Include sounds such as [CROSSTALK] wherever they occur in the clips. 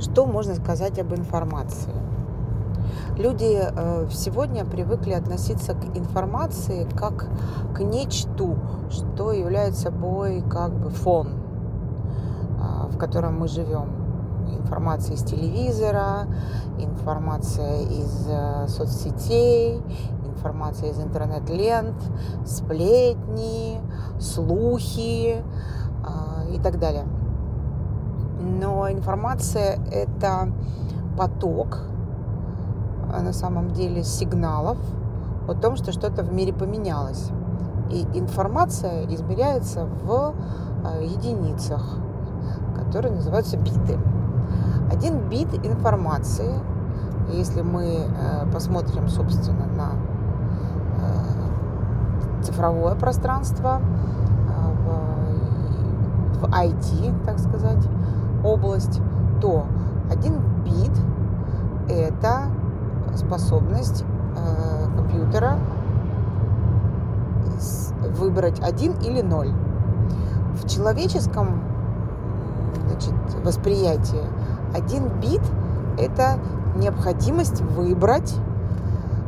Что можно сказать об информации? Люди э, сегодня привыкли относиться к информации как к нечту, что является собой как бы фон, а, в котором мы живем. Информация из телевизора, информация из э, соцсетей, информация из интернет-лент, сплетни, слухи а, и так далее. Но информация – это поток, а на самом деле сигналов о том, что что-то в мире поменялось. И информация измеряется в а, единицах, которые называются биты. Один бит информации, если мы э, посмотрим, собственно, на э, цифровое пространство, э, в IT, так сказать, область, то один бит – это способность э, компьютера выбрать один или ноль. В человеческом значит, восприятии один бит – это необходимость выбрать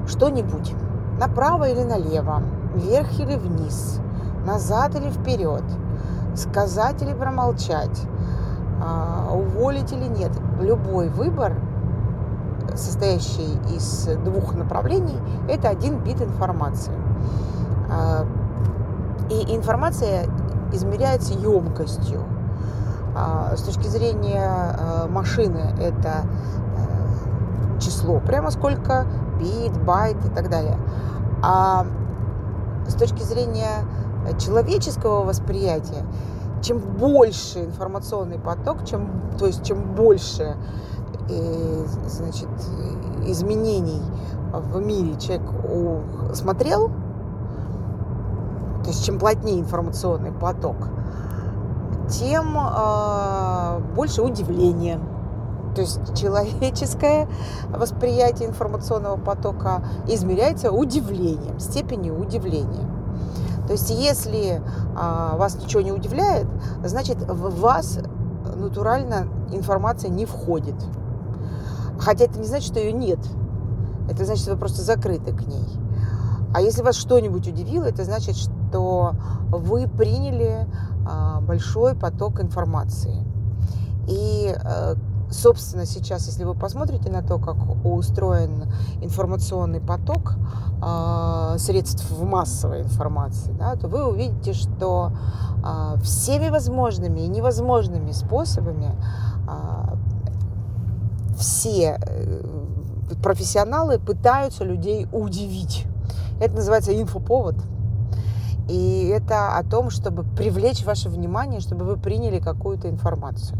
что-нибудь направо или налево, вверх или вниз, назад или вперед, сказать или промолчать, уволить или нет. Любой выбор состоящий из двух направлений, это один бит информации. А, и информация измеряется емкостью. А, с точки зрения а, машины это число, прямо сколько бит, байт и так далее. А с точки зрения человеческого восприятия, чем больше информационный поток, чем, то есть чем больше э, значит, изменений в мире человек смотрел, то есть чем плотнее информационный поток, тем э, больше удивления. То есть человеческое восприятие информационного потока измеряется удивлением, степенью удивления. То есть если а, вас ничего не удивляет, значит в вас натурально информация не входит. Хотя это не значит, что ее нет. Это значит, что вы просто закрыты к ней. А если вас что-нибудь удивило, это значит, что вы приняли а, большой поток информации. И, э, собственно, сейчас, если вы посмотрите на то, как устроен информационный поток а, средств массовой информации, да, то вы увидите, что а, всеми возможными и невозможными способами все э, профессионалы пытаются людей удивить. Это называется инфоповод. И это о том, чтобы привлечь ваше внимание, чтобы вы приняли какую-то информацию.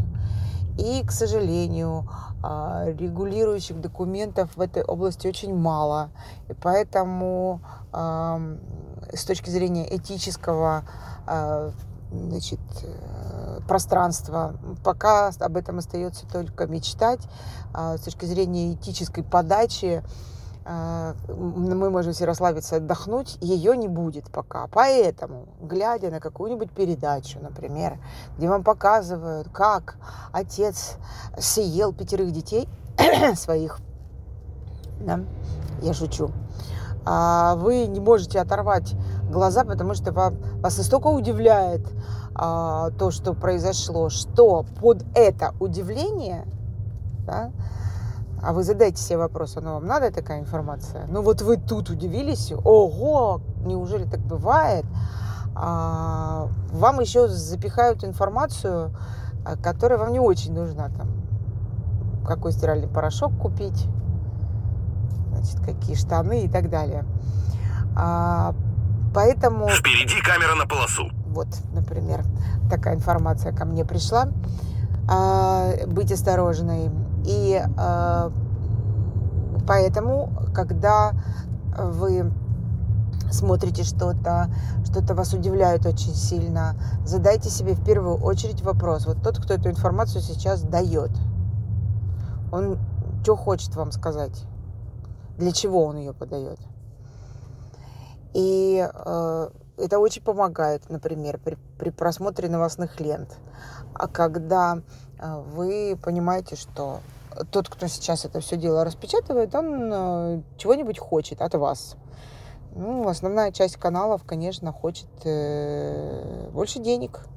И, к сожалению, а, регулирующих документов в этой области очень мало. И поэтому с точки зрения этического а, значит, э, пространства. Пока об этом остается только мечтать. А с точки зрения этической подачи мы можем все расслабиться, отдохнуть, ее не будет пока. Поэтому, глядя на какую-нибудь передачу, например, где вам показывают, как отец съел пятерых детей [CLEARS THROAT] своих, да, я шучу, а вы не можете оторвать глаза, потому что вас настолько удивляет а, то, что произошло, что под это удивление, да, а вы задайте себе вопрос, ну вам надо такая информация? Ну вот вы тут удивились, ого, неужели так бывает? А, вам еще запихают информацию, а, которая вам не очень нужна, там, какой стиральный порошок купить, значит, какие штаны и так далее. А, Поэтому... Впереди камера на полосу. Вот, например, такая информация ко мне пришла. А, быть осторожной. И а, поэтому, когда вы смотрите что-то, что-то вас удивляет очень сильно, задайте себе в первую очередь вопрос. Вот тот, кто эту информацию сейчас дает, он что хочет вам сказать? Для чего он ее подает? И э, это очень помогает, например, при, при просмотре новостных лент. А когда вы понимаете, что тот, кто сейчас это все дело распечатывает, он чего-нибудь хочет от вас. Ну, основная часть каналов, конечно, хочет э, больше денег.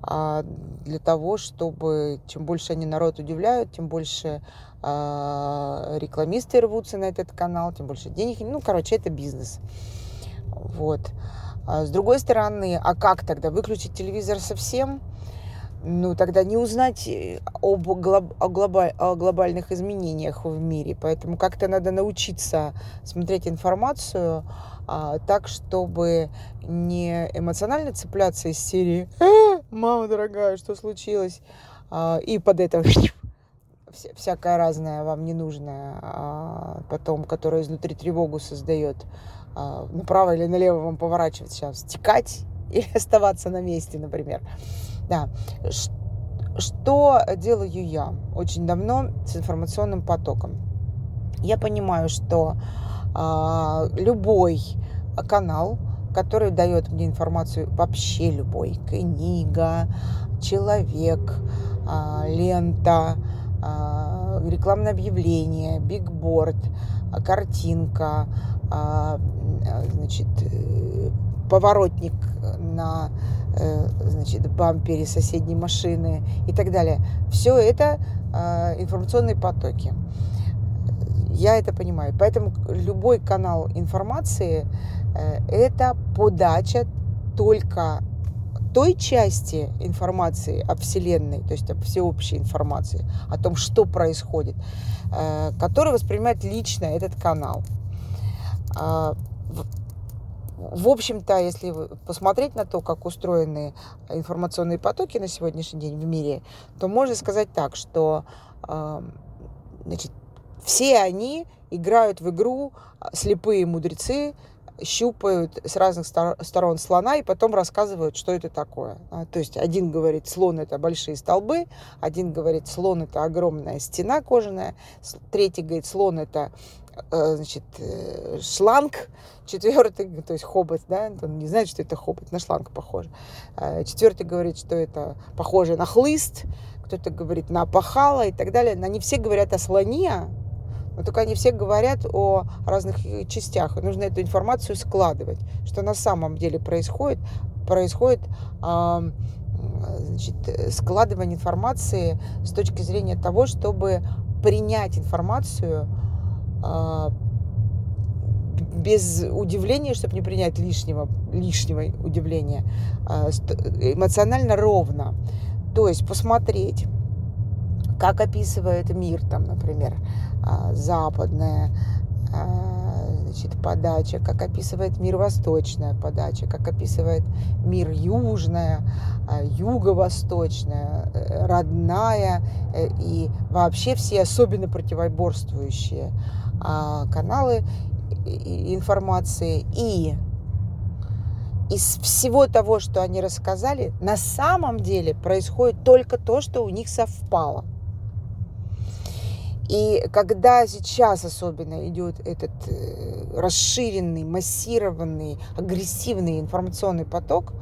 А для того, чтобы чем больше они народ удивляют, тем больше э, рекламисты рвутся на этот канал, тем больше денег. Ну, короче, это бизнес. Вот. А с другой стороны, а как тогда выключить телевизор совсем? Ну, тогда не узнать э, об глоб, о, глобаль, о глобальных изменениях в мире. Поэтому как-то надо научиться смотреть информацию а, так, чтобы не эмоционально цепляться из серии «А, «Мама дорогая, что случилось?» а, и под это [LAUGHS] вся, всякое разное вам ненужное, а, потом, которое изнутри тревогу создает, а, направо или налево вам поворачивать сейчас, стекать или [LAUGHS] оставаться на месте, например. Да. Что делаю я очень давно с информационным потоком? Я понимаю, что э, любой канал, который дает мне информацию, вообще любой, книга, человек, э, лента, э, рекламное объявление, бигборд, картинка, э, значит, э, поворотник на Э, значит, бампере соседней машины и так далее. Все это э, информационные потоки. Я это понимаю. Поэтому любой канал информации э, это подача только той части информации о Вселенной, то есть о всеобщей информации, о том, что происходит, который воспринимает лично этот канал. В общем-то, если посмотреть на то, как устроены информационные потоки на сегодняшний день в мире, то можно сказать так, что значит, все они играют в игру а, слепые мудрецы, щупают с разных сторон слона и потом рассказывают, что это такое. А, то есть один говорит, слон это большие столбы, один говорит, слон это огромная стена кожаная, третий говорит, слон это значит, э, шланг, четвертый, то есть хобот, да, он не знает, что это хобот, на шланг похоже. Э, четвертый говорит, что это похоже на хлыст, кто-то говорит на пахало и так далее. Они все говорят о слоне, но только они все говорят о разных частях. нужно эту информацию складывать. Что на самом деле происходит? Происходит значит, складывание информации с точки зрения того, чтобы принять информацию а, без удивления, чтобы не принять лишнего, лишнего удивления, а, эмоционально ровно. То есть посмотреть, как описывает мир, там, например, а, западная значит, подача, как описывает мир восточная подача, как описывает мир южная, юго-восточная, э, родная э, и вообще все особенно противоборствующие а, каналы информации. И из всего того, что они рассказали, на самом деле происходит только то, что у них совпало. И когда сейчас особенно идет этот э, расширенный, массированный, агрессивный информационный поток,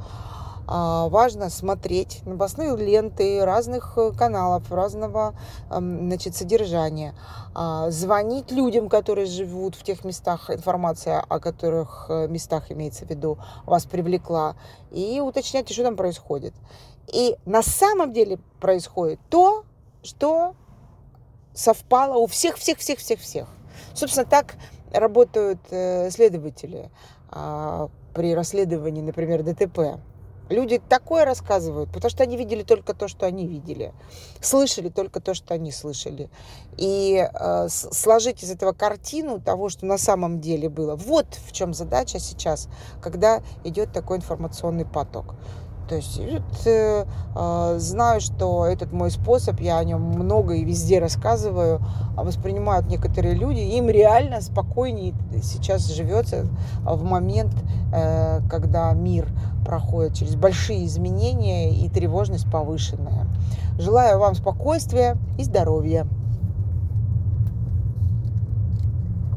а, важно смотреть новостные ленты разных э, каналов, разного значит, содержания, а, звонить людям, которые живут в тех местах, информация о которых э, местах имеется в виду, вас привлекла, и уточнять, что там происходит. И на самом деле происходит то, что совпало у всех, всех, всех, всех, всех. Собственно, так работают э, следователи а, при расследовании, например, ДТП. Люди такое рассказывают, потому что они видели только то, что они видели, слышали только то, что они слышали. И э, сложить из этого картину того, что на самом деле было. Вот в чем задача сейчас, когда идет такой информационный поток. То есть э, э, знаю, что этот мой способ, я о нем много и везде рассказываю, а воспринимают некоторые люди, им реально спокойнее сейчас живется в момент, э, когда мир проходит через большие изменения и тревожность повышенная. Желаю вам спокойствия и здоровья.